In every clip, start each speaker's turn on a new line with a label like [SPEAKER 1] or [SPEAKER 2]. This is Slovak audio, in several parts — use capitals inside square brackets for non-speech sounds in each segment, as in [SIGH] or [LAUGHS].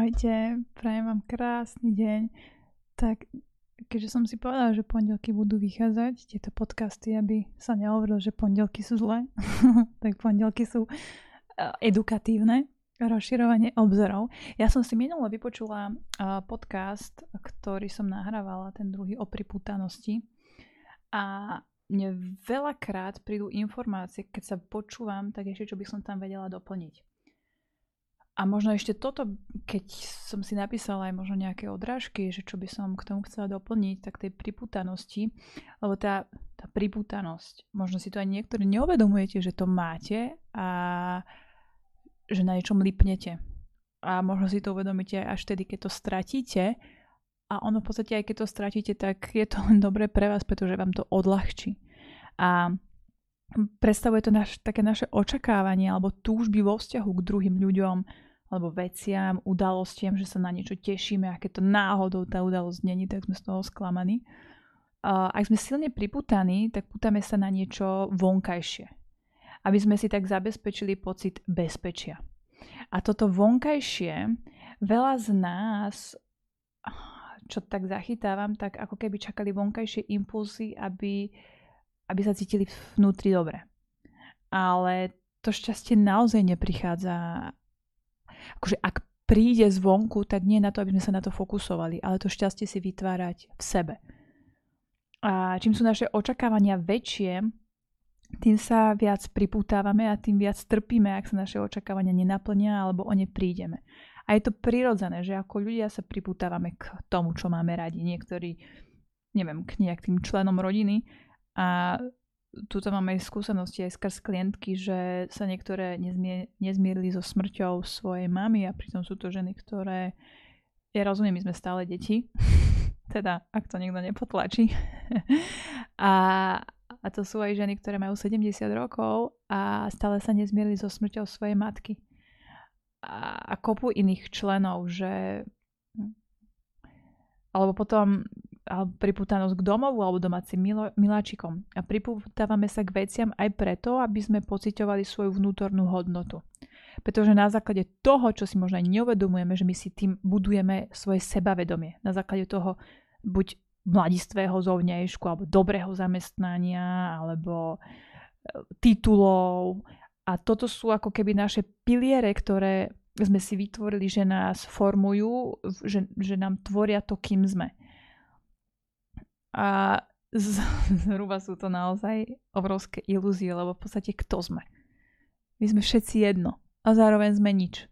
[SPEAKER 1] Ahojte, prajem vám krásny deň. Tak, keďže som si povedala, že pondelky budú vychádzať, tieto podcasty, aby sa nehovorilo, že pondelky sú zlé, [LAUGHS] tak pondelky sú e, edukatívne, rozširovanie obzorov. Ja som si minulo vypočula e, podcast, ktorý som nahrávala, ten druhý o priputanosti. A mne veľakrát prídu informácie, keď sa počúvam, tak ešte čo by som tam vedela doplniť. A možno ešte toto, keď som si napísala aj možno nejaké odrážky, že čo by som k tomu chcela doplniť, tak tej priputanosti, lebo tá, tá priputanosť, možno si to aj niektorí neuvedomujete, že to máte a že na niečom lipnete. A možno si to uvedomíte až vtedy, keď to stratíte a ono v podstate aj keď to stratíte, tak je to len dobré pre vás, pretože vám to odľahčí. A predstavuje to naš, také naše očakávanie alebo túžby vo vzťahu k druhým ľuďom, alebo veciam, udalostiam, že sa na niečo tešíme a keď to náhodou tá udalosť není, tak sme z toho sklamaní. Ak sme silne priputaní, tak putáme sa na niečo vonkajšie. Aby sme si tak zabezpečili pocit bezpečia. A toto vonkajšie, veľa z nás, čo tak zachytávam, tak ako keby čakali vonkajšie impulsy, aby, aby sa cítili vnútri dobre. Ale to šťastie naozaj neprichádza akože ak príde zvonku, tak nie na to, aby sme sa na to fokusovali, ale to šťastie si vytvárať v sebe. A čím sú naše očakávania väčšie, tým sa viac pripútávame a tým viac trpíme, ak sa naše očakávania nenaplnia alebo o ne prídeme. A je to prirodzené, že ako ľudia sa pripútávame k tomu, čo máme radi. Niektorí, neviem, k nejakým členom rodiny a tuto mám aj skúsenosti aj skrz klientky, že sa niektoré nezmie, nezmierili so smrťou svojej mamy a pritom sú to ženy, ktoré, ja rozumiem, my sme stále deti, [LAUGHS] teda ak to niekto nepotlačí. [LAUGHS] a, a to sú aj ženy, ktoré majú 70 rokov a stále sa nezmierili so smrťou svojej matky. A, a kopu iných členov, že alebo potom alebo pripútanosť k domovu alebo domácim milo, miláčikom. A pripútávame sa k veciam aj preto, aby sme pociťovali svoju vnútornú hodnotu. Pretože na základe toho, čo si možno aj neuvedomujeme, že my si tým budujeme svoje sebavedomie. Na základe toho buď mladistvého zovňajšku, alebo dobrého zamestnania, alebo e, titulov. A toto sú ako keby naše piliere, ktoré sme si vytvorili, že nás formujú, že, že nám tvoria to, kým sme. A z, [LAUGHS] zhruba sú to naozaj obrovské ilúzie, lebo v podstate kto sme? My sme všetci jedno a zároveň sme nič.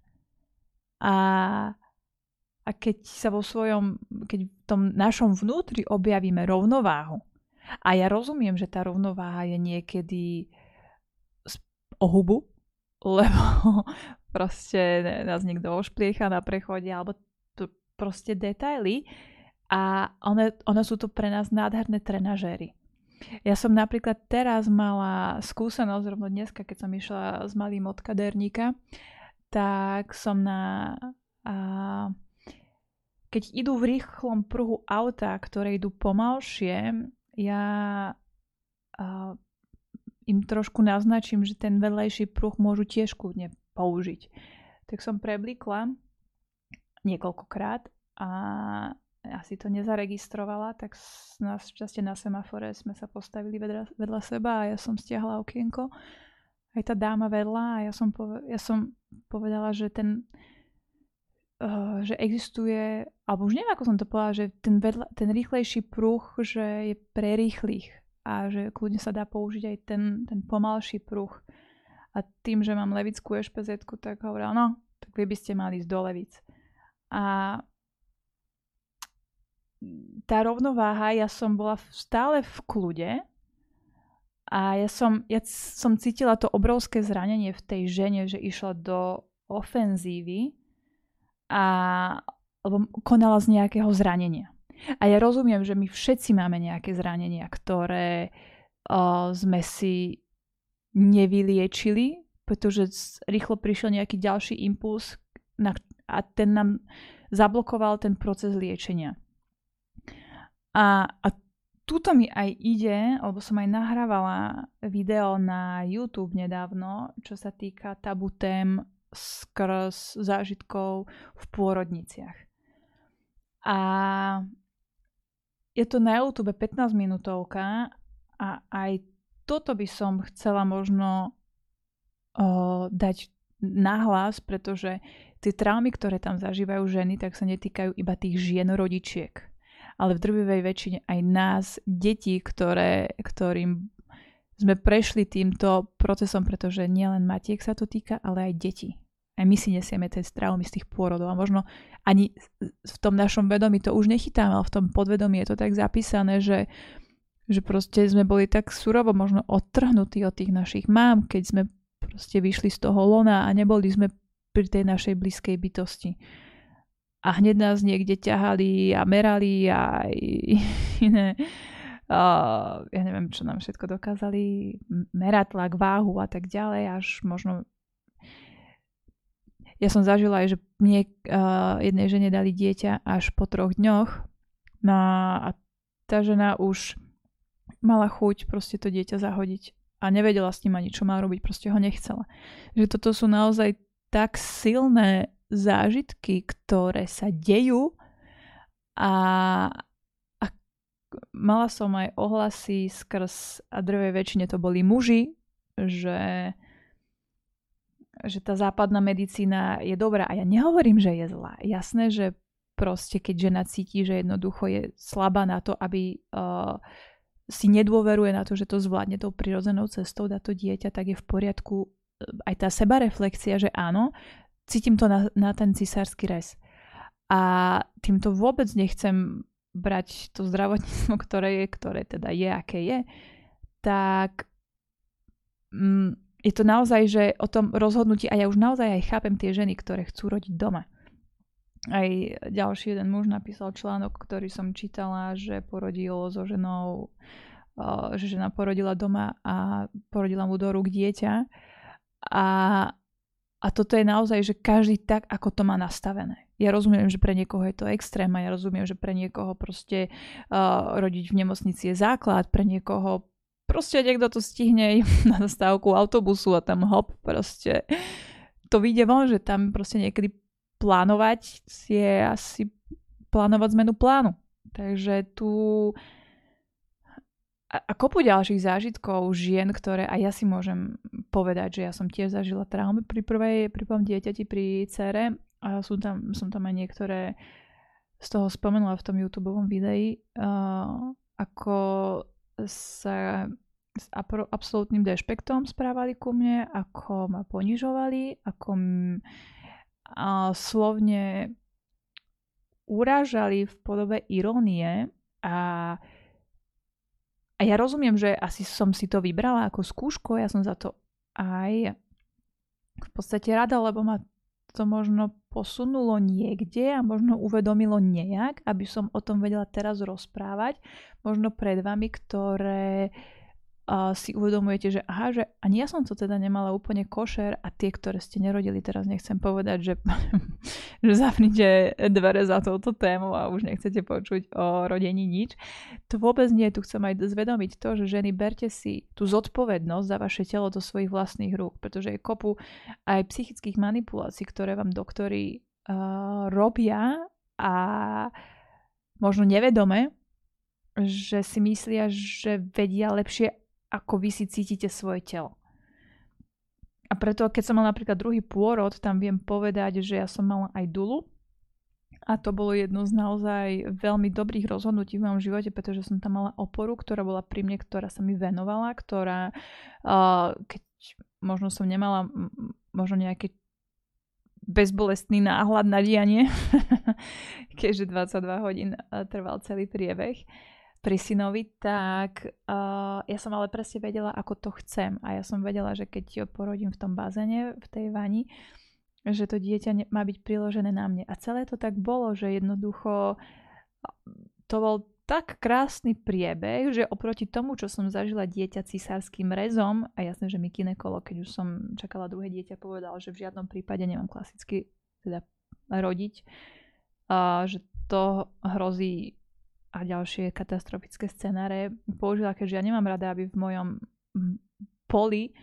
[SPEAKER 1] A, a keď sa vo svojom, keď v tom našom vnútri objavíme rovnováhu, a ja rozumiem, že tá rovnováha je niekedy o hubu, [LAUGHS] lebo proste nás niekto ošpliecha na prechode, alebo proste detaily, a one, one sú to pre nás nádherné trenažéry. Ja som napríklad teraz mala skúsenosť, rovno dneska, keď som išla s malým od kaderníka, tak som na... A, keď idú v rýchlom pruhu auta, ktoré idú pomalšie, ja a, im trošku naznačím, že ten vedlejší pruh môžu tiež kľudne použiť. Tak som preblikla niekoľkokrát a asi to nezaregistrovala, tak na šťastie na semafore sme sa postavili vedľa, vedľa seba a ja som stiahla okienko. Aj tá dáma vedľa a ja som, pove, ja som povedala, že ten uh, že existuje, alebo už neviem, ako som to povedala, že ten, vedľa, ten rýchlejší pruh, že je pre rýchlych a že kľudne sa dá použiť aj ten, ten pomalší pruh. A tým, že mám levickú ešpz tak hovorila, no, tak vy by ste mali ísť do levic. A tá rovnováha, ja som bola stále v kľude a ja som, ja som cítila to obrovské zranenie v tej žene, že išla do ofenzívy a lebo konala z nejakého zranenia. A ja rozumiem, že my všetci máme nejaké zranenia, ktoré o, sme si nevyliečili, pretože rýchlo prišiel nejaký ďalší impuls na, a ten nám zablokoval ten proces liečenia. A, a tuto mi aj ide, lebo som aj nahrávala video na YouTube nedávno, čo sa týka tabu tém skrz zážitkov v pôrodniciach. A je to na YouTube 15 minútovka a aj toto by som chcela možno uh, dať nahlas, pretože tie traumy, ktoré tam zažívajú ženy, tak sa netýkajú iba tých žien rodičiek, ale v drvivej väčšine aj nás, detí, ktoré, ktorým sme prešli týmto procesom, pretože nielen matiek sa to týka, ale aj detí. Aj my si nesieme tie traumy z tých pôrodov a možno ani v tom našom vedomí to už nechytáme, ale v tom podvedomí je to tak zapísané, že, že proste sme boli tak surovo možno odtrhnutí od tých našich mám, keď sme proste vyšli z toho lona a neboli sme pri tej našej blízkej bytosti. A hneď nás niekde ťahali a merali a [LAUGHS] iné uh, ja neviem, čo nám všetko dokázali, merať tlak, váhu a tak ďalej, až možno ja som zažila aj, že mne uh, jednej žene dali dieťa až po troch dňoch no a tá žena už mala chuť proste to dieťa zahodiť a nevedela s ním ani čo má robiť, proste ho nechcela. Že toto sú naozaj tak silné zážitky, ktoré sa dejú a, mala som aj ohlasy skrz, a drvej väčšine to boli muži, že, že tá západná medicína je dobrá. A ja nehovorím, že je zlá. Jasné, že proste keď žena cíti, že jednoducho je slabá na to, aby uh, si nedôveruje na to, že to zvládne tou prirodzenou cestou dať to dieťa, tak je v poriadku aj tá sebareflexia, že áno, cítim to na, na ten cisársky res. A týmto vôbec nechcem brať to zdravotníctvo, [LAUGHS] ktoré je, ktoré teda je, aké je, tak mm, je to naozaj, že o tom rozhodnutí, a ja už naozaj aj chápem tie ženy, ktoré chcú rodiť doma. Aj ďalší jeden muž napísal článok, ktorý som čítala, že porodil so ženou, že žena porodila doma a porodila mu do rúk dieťa. A, a toto je naozaj, že každý tak, ako to má nastavené. Ja rozumiem, že pre niekoho je to extrém a ja rozumiem, že pre niekoho proste uh, rodiť v nemocnici je základ, pre niekoho proste niekto to stihne [LAUGHS] na zastávku autobusu a tam hop, proste to vyjde von, že tam proste niekedy plánovať je asi plánovať zmenu plánu. Takže tu a, a kopu ďalších zážitkov žien, ktoré aj ja si môžem povedať, že ja som tiež zažila traumy pri prvej, pri prvom dieťati, pri cere a sú tam, som tam aj niektoré z toho spomenula v tom YouTube videi, uh, ako sa s absolútnym dešpektom správali ku mne, ako ma ponižovali, ako m, uh, slovne urážali v podobe irónie a, a ja rozumiem, že asi som si to vybrala ako skúško, ja som za to aj v podstate rada, lebo ma to možno posunulo niekde a možno uvedomilo nejak, aby som o tom vedela teraz rozprávať, možno pred vami, ktoré uh, si uvedomujete, že aha, že ani ja som to teda nemala úplne košer a tie, ktoré ste nerodili, teraz nechcem povedať, že, [LAUGHS] že zapnite dvere za touto tému a už nechcete počuť o rodení nič. To vôbec nie, tu chcem aj zvedomiť to, že ženy, berte si tú zodpovednosť za vaše telo do svojich vlastných rúk, pretože je kopu aj psychických manipulácií, ktoré vám doktori uh, robia a možno nevedome, že si myslia, že vedia lepšie ako vy si cítite svoje telo. A preto, keď som mala napríklad druhý pôrod, tam viem povedať, že ja som mala aj dulu. A to bolo jedno z naozaj veľmi dobrých rozhodnutí v mojom živote, pretože som tam mala oporu, ktorá bola pri mne, ktorá sa mi venovala, ktorá, uh, keď možno som nemala možno nejaké bezbolestný náhľad na dianie, [LAUGHS] keďže 22 hodín trval celý priebeh, pri synovi, tak uh, ja som ale presne vedela, ako to chcem. A ja som vedela, že keď porodím v tom bazéne, v tej vani, že to dieťa má byť priložené na mne. A celé to tak bolo, že jednoducho to bol tak krásny priebeh, že oproti tomu, čo som zažila dieťa cisárským rezom, a jasné, že mi kinekolo, keď už som čakala druhé dieťa, povedal, že v žiadnom prípade nemám klasicky teda rodiť, a že to hrozí a ďalšie katastrofické scenáre použila, keďže ja nemám rada, aby v mojom poli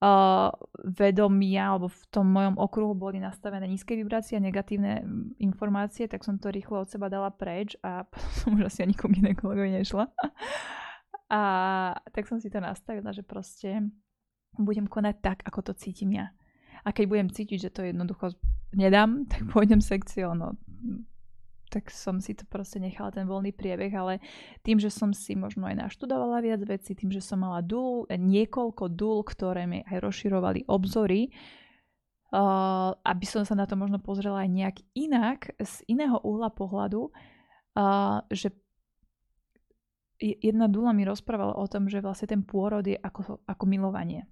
[SPEAKER 1] uh, vedomia alebo v tom mojom okruhu boli nastavené nízke vibrácie a negatívne informácie, tak som to rýchlo od seba dala preč a potom [LAUGHS] som už asi ani ku ginekologovi nešla. a tak som si to nastavila, že proste budem konať tak, ako to cítim ja. A keď budem cítiť, že to jednoducho nedám, tak pôjdem sekciou. No, tak som si to proste nechala ten voľný priebeh, ale tým, že som si možno aj naštudovala viac vecí, tým, že som mala dul, niekoľko dul, ktoré mi aj rozširovali obzory, uh, aby som sa na to možno pozrela aj nejak inak, z iného uhla pohľadu, uh, že jedna dula mi rozprávala o tom, že vlastne ten pôrod je ako, ako milovanie.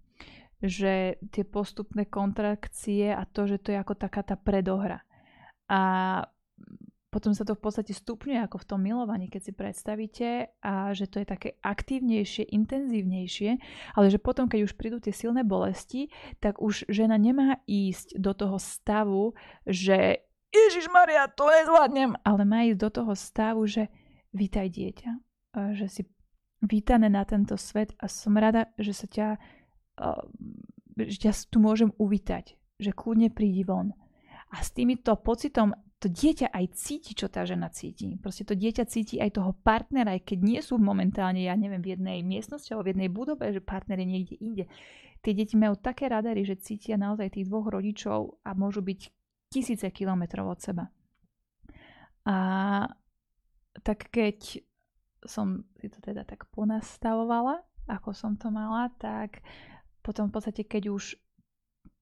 [SPEAKER 1] Že tie postupné kontrakcie a to, že to je ako taká tá predohra. A potom sa to v podstate stupňuje ako v tom milovaní, keď si predstavíte a že to je také aktívnejšie, intenzívnejšie, ale že potom, keď už prídu tie silné bolesti, tak už žena nemá ísť do toho stavu, že Ježiš Maria, to nezvládnem, ale má ísť do toho stavu, že vítaj dieťa, že si vítané na tento svet a som rada, že sa ťa, že ťa tu môžem uvítať, že kľudne prídi von. A s týmito pocitom to dieťa aj cíti, čo tá žena cíti. Proste to dieťa cíti aj toho partnera, aj keď nie sú momentálne, ja neviem, v jednej miestnosti alebo v jednej budove, že partner je niekde inde. Tie deti majú také radary, že cítia naozaj tých dvoch rodičov a môžu byť tisíce kilometrov od seba. A tak keď som si to teda tak ponastavovala, ako som to mala, tak potom v podstate, keď už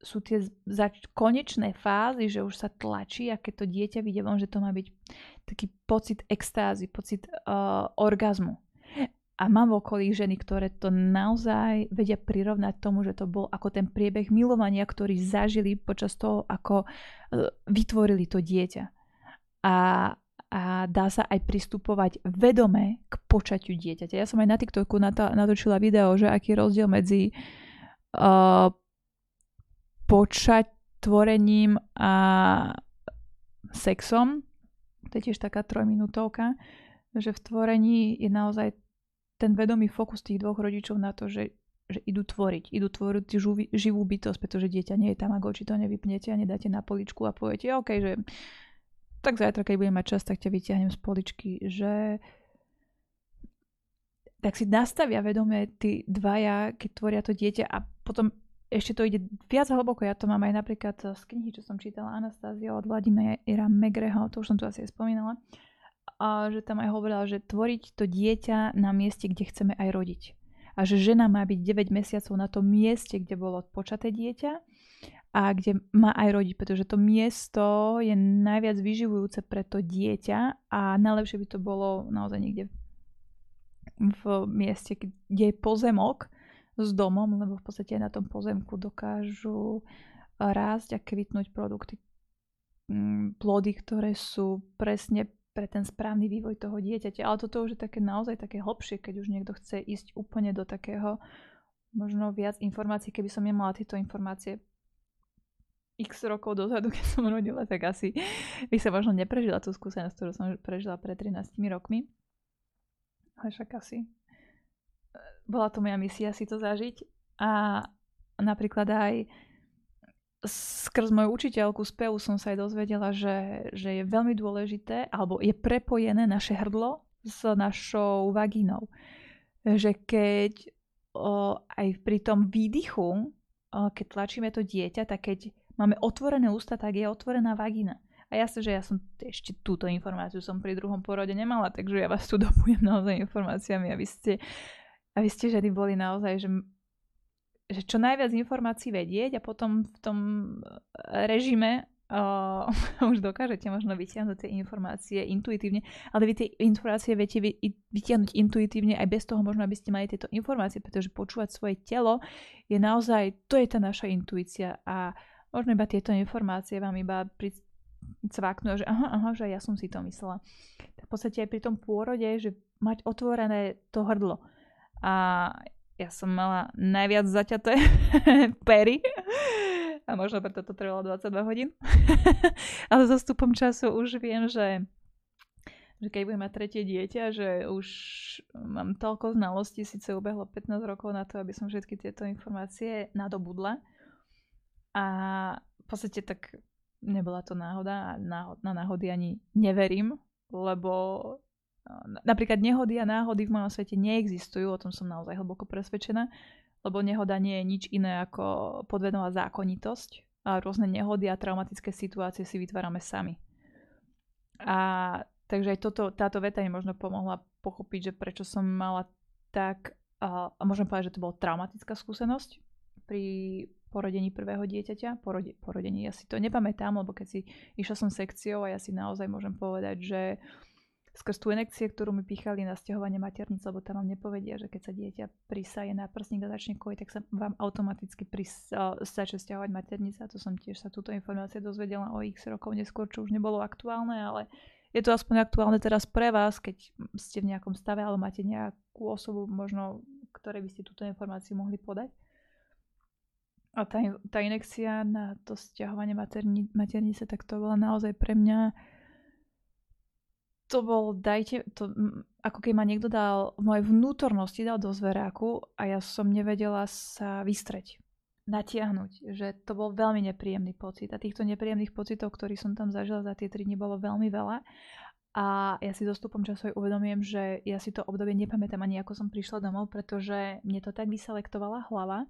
[SPEAKER 1] sú tie zač- konečné fázy, že už sa tlačí a keď to dieťa vidie von, že to má byť taký pocit extázy, pocit uh, orgazmu. A mám v okolí ženy, ktoré to naozaj vedia prirovnať tomu, že to bol ako ten priebeh milovania, ktorý zažili počas toho, ako uh, vytvorili to dieťa. A, a dá sa aj pristupovať vedome k počaťu dieťaťa. Ja som aj na TikToku natočila video, že aký je rozdiel medzi uh, počať tvorením a sexom. To je tiež taká trojminútovka, že v tvorení je naozaj ten vedomý fokus tých dvoch rodičov na to, že, že idú tvoriť. Idú tvoriť živú, živú bytosť, pretože dieťa nie je tam, ako či to nevypnete a nedáte na poličku a poviete, OK, že tak zajtra, keď budem mať čas, tak ťa vyťahnem z poličky, že tak si nastavia vedomé tí dvaja, keď tvoria to dieťa a potom ešte to ide viac hlboko. Ja to mám aj napríklad z knihy, čo som čítala Anastázia od Vladimíra Megreho, to už som tu asi aj spomínala, a že tam aj hovorila, že tvoriť to dieťa na mieste, kde chceme aj rodiť. A že žena má byť 9 mesiacov na tom mieste, kde bolo počaté dieťa a kde má aj rodiť, pretože to miesto je najviac vyživujúce pre to dieťa a najlepšie by to bolo naozaj niekde v mieste, kde je pozemok, s domom, lebo v podstate na tom pozemku dokážu rásť a kvitnúť produkty, mm, plody, ktoré sú presne pre ten správny vývoj toho dieťaťa. Ale toto už je také naozaj také hlbšie, keď už niekto chce ísť úplne do takého možno viac informácií. Keby som nemala tieto informácie x rokov dozadu, [LAUGHS] keď som rodila, tak asi by sa možno neprežila tú skúsenosť, ktorú som prežila pred 13 rokmi. Ale však asi bola to moja misia si to zažiť a napríklad aj skrz moju učiteľku spevu som sa aj dozvedela, že, že je veľmi dôležité, alebo je prepojené naše hrdlo s našou vagínou. Že keď o, aj pri tom výdychu, o, keď tlačíme to dieťa, tak keď máme otvorené ústa, tak je otvorená vagína. A jasne, že ja som ešte túto informáciu som pri druhom porode nemala, takže ja vás tu dopujem naozaj informáciami, aby ste aby ste ženy boli naozaj, že, že čo najviac informácií vedieť a potom v tom eh, režime uh, [LAUGHS] už dokážete možno vytiahnuť tie informácie intuitívne, ale vy tie informácie viete vytiahnuť intuitívne aj bez toho možno, aby ste mali tieto informácie, pretože počúvať svoje telo je naozaj, to je tá naša intuícia a možno iba tieto informácie vám iba pri, cvaknú, že aha, aha, že ja som si to myslela. Tak v podstate aj pri tom pôrode, že mať otvorené to hrdlo a ja som mala najviac zaťaté [LAUGHS] pery a možno preto to trvalo 22 hodín. [LAUGHS] Ale so stupom času už viem, že že keď budem mať tretie dieťa, že už mám toľko znalostí, síce ubehlo 15 rokov na to, aby som všetky tieto informácie nadobudla. A v podstate tak nebola to náhoda a na náhody ani neverím, lebo napríklad nehody a náhody v mojom svete neexistujú, o tom som naozaj hlboko presvedčená, lebo nehoda nie je nič iné ako podvedomá zákonitosť a rôzne nehody a traumatické situácie si vytvárame sami. A takže aj toto, táto veta mi možno pomohla pochopiť, že prečo som mala tak, a, môžem povedať, že to bola traumatická skúsenosť pri porodení prvého dieťaťa. Porode, porodení, ja si to nepamätám, lebo keď si išla som sekciou a ja si naozaj môžem povedať, že skrz tú inekcie, ktorú mi pichali na stiahovanie maternice, lebo tam vám nepovedia, že keď sa dieťa prisaje na prsník a začne kojiť, tak sa vám automaticky pris, uh, začne stiahovať maternica. To som tiež sa túto informácie dozvedela o x rokov neskôr, čo už nebolo aktuálne, ale je to aspoň aktuálne teraz pre vás, keď ste v nejakom stave alebo máte nejakú osobu, možno, ktoré by ste túto informáciu mohli podať. A tá, tá inekcia na to stiahovanie materni, maternice, tak to bola naozaj pre mňa to bol, dajte, to, ako keď ma niekto dal v vnútornosti, dal do zveráku a ja som nevedela sa vystreť, natiahnuť, že to bol veľmi nepríjemný pocit. A týchto nepríjemných pocitov, ktorých som tam zažila za tie tri dni, bolo veľmi veľa. A ja si dostupom času aj uvedomujem, že ja si to obdobie nepamätám ani ako som prišla domov, pretože mne to tak vyselektovala hlava.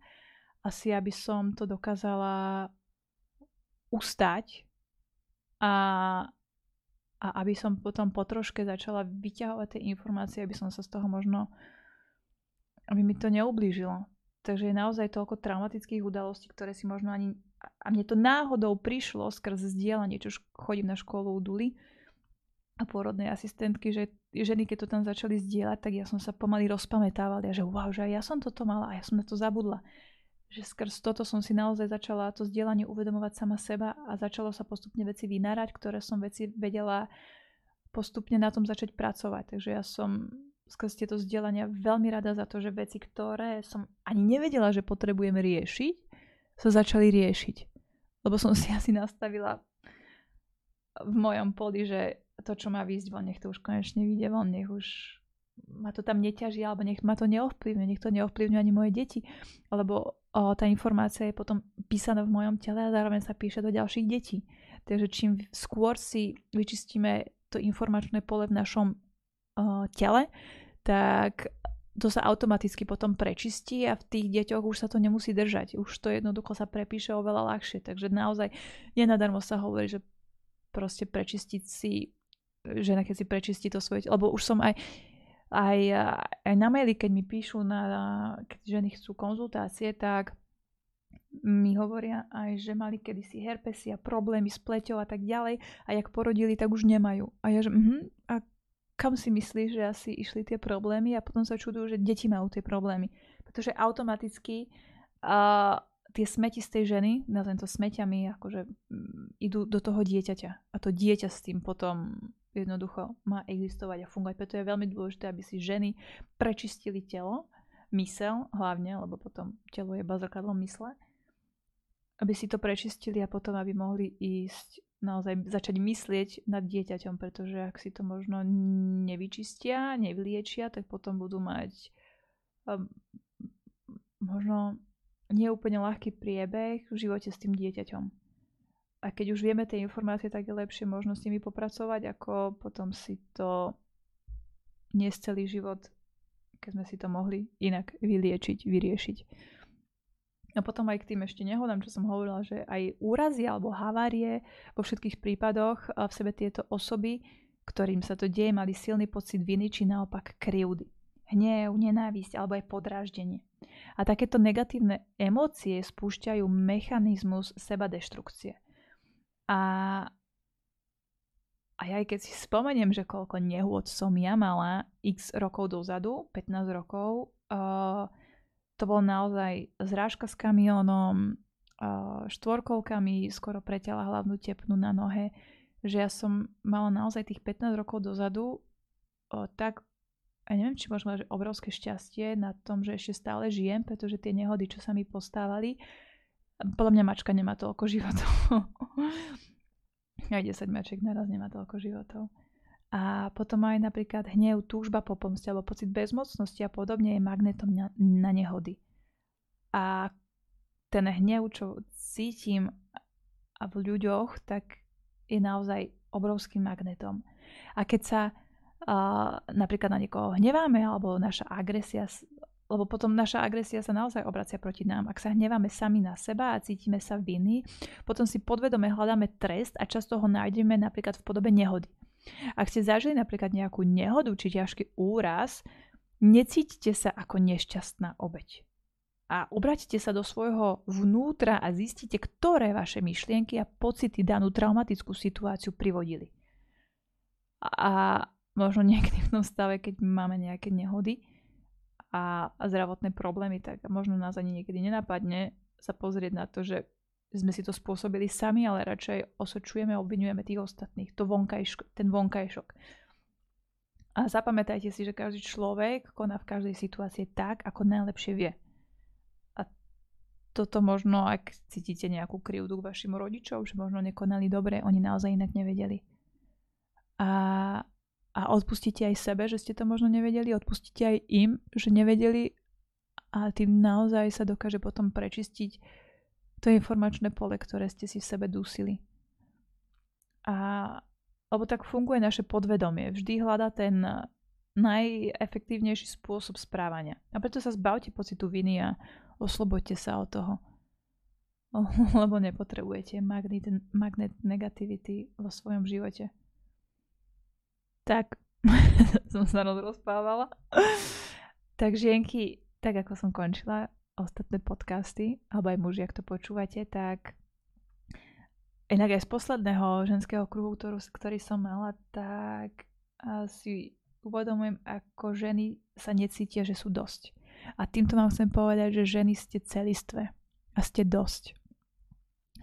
[SPEAKER 1] Asi aby som to dokázala ustať a a aby som potom po troške začala vyťahovať tie informácie, aby som sa z toho možno, aby mi to neublížilo. Takže je naozaj toľko traumatických udalostí, ktoré si možno ani... A mne to náhodou prišlo skrz zdieľanie, čo chodím na školu u Duly a pôrodnej asistentky, že ženy, keď to tam začali zdieľať, tak ja som sa pomaly rozpamätávala, že wow, že ja som toto mala a ja som na to zabudla že skrz toto som si naozaj začala to zdieľanie uvedomovať sama seba a začalo sa postupne veci vynárať, ktoré som veci vedela postupne na tom začať pracovať. Takže ja som skrz tieto zdieľania veľmi rada za to, že veci, ktoré som ani nevedela, že potrebujem riešiť, sa začali riešiť. Lebo som si [LAUGHS] asi nastavila v mojom poli, že to, čo má výjsť von, nech to už konečne vyjde von, nech už ma to tam neťaží, alebo nech ma to neovplyvňuje, nech to neovplyvňuje ani moje deti, alebo o, tá informácia je potom písaná v mojom tele a zároveň sa píše do ďalších detí. Takže čím skôr si vyčistíme to informačné pole v našom o, tele, tak to sa automaticky potom prečistí a v tých deťoch už sa to nemusí držať. Už to jednoducho sa prepíše oveľa ľahšie. Takže naozaj nenadarmo sa hovorí, že proste prečistiť si žena, keď si prečistí to svoje, lebo už som aj aj, aj na maili, keď mi píšu, na, keď ženy chcú konzultácie, tak mi hovoria aj, že mali kedysi herpesy a problémy s pleťou a tak ďalej a jak porodili, tak už nemajú. A ja, že uh-huh, a kam si myslíš, že asi išli tie problémy a potom sa čudujú, že deti majú tie problémy. Pretože automaticky uh, tie smeti z tej ženy, nazvem to smeťami, akože um, idú do toho dieťaťa. A to dieťa s tým potom jednoducho má existovať a fungovať. Preto je veľmi dôležité, aby si ženy prečistili telo, mysel hlavne, lebo potom telo je bazrkadlom mysle, aby si to prečistili a potom, aby mohli ísť naozaj začať myslieť nad dieťaťom, pretože ak si to možno nevyčistia, nevyliečia, tak potom budú mať um, možno neúplne ľahký priebeh v živote s tým dieťaťom a keď už vieme tie informácie, tak je lepšie možno s nimi popracovať, ako potom si to niesť celý život, keď sme si to mohli inak vyliečiť, vyriešiť. A potom aj k tým ešte nehodám, čo som hovorila, že aj úrazy alebo havárie vo všetkých prípadoch v sebe tieto osoby, ktorým sa to deje, mali silný pocit viny či naopak krivdy. Hnev, nenávisť alebo aj podráždenie. A takéto negatívne emócie spúšťajú mechanizmus seba deštrukcie. A, a ja aj keď si spomeniem, že koľko nehôd som ja mala x rokov dozadu, 15 rokov, uh, to bol naozaj zrážka s kamionom, uh, štvorkolkami skoro preťala hlavnú tepnu na nohe, že ja som mala naozaj tých 15 rokov dozadu uh, tak ja neviem, či môžem že obrovské šťastie na tom, že ešte stále žijem, pretože tie nehody, čo sa mi postávali, podľa mňa mačka nemá toľko životov. [LAUGHS] Aj 10 mačiek naraz nemá toľko životov. A potom aj napríklad hnev, túžba po pomste alebo pocit bezmocnosti a podobne je magnetom na, na nehody. A ten hnev, čo cítim a v ľuďoch, tak je naozaj obrovským magnetom. A keď sa uh, napríklad na niekoho hneváme alebo naša agresia lebo potom naša agresia sa naozaj obracia proti nám. Ak sa hneváme sami na seba a cítime sa viny, potom si podvedome hľadáme trest a často ho nájdeme napríklad v podobe nehody. Ak ste zažili napríklad nejakú nehodu či ťažký úraz, necítite sa ako nešťastná obeď. A obraťte sa do svojho vnútra a zistite, ktoré vaše myšlienky a pocity danú traumatickú situáciu privodili. A možno niekedy v tom stave, keď máme nejaké nehody, a, zdravotné problémy, tak možno nás ani niekedy nenapadne sa pozrieť na to, že sme si to spôsobili sami, ale radšej osočujeme a obvinujeme tých ostatných, to vonkajšok, ten vonkajšok. A zapamätajte si, že každý človek koná v každej situácii tak, ako najlepšie vie. A toto možno, ak cítite nejakú krivdu k vašim rodičom, že možno nekonali dobre, oni naozaj inak nevedeli. A a odpustíte aj sebe, že ste to možno nevedeli, odpustíte aj im, že nevedeli a tým naozaj sa dokáže potom prečistiť to informačné pole, ktoré ste si v sebe dusili. A lebo tak funguje naše podvedomie. Vždy hľada ten najefektívnejší spôsob správania. A preto sa zbavte pocitu viny a osloboďte sa od toho. [LAUGHS] Lebo nepotrebujete magnet, magnet negativity vo svojom živote tak [LAUGHS] som sa rozprávala. tak žienky, tak ako som končila ostatné podcasty, alebo aj muži, ak to počúvate, tak inak aj z posledného ženského kruhu, ktorú, ktorý som mala, tak si uvedomujem, ako ženy sa necítia, že sú dosť. A týmto vám chcem povedať, že ženy ste celistve a ste dosť.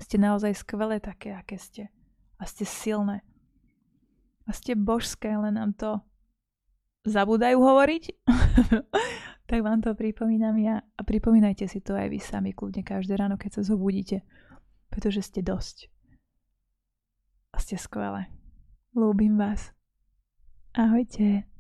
[SPEAKER 1] Ste naozaj skvelé také, aké ste. A ste silné a ste božské, len nám to zabúdajú hovoriť. [LAUGHS] tak vám to pripomínam ja a pripomínajte si to aj vy sami kľudne každé ráno, keď sa zobudíte, pretože ste dosť. A ste skvelé. Lúbim vás. Ahojte.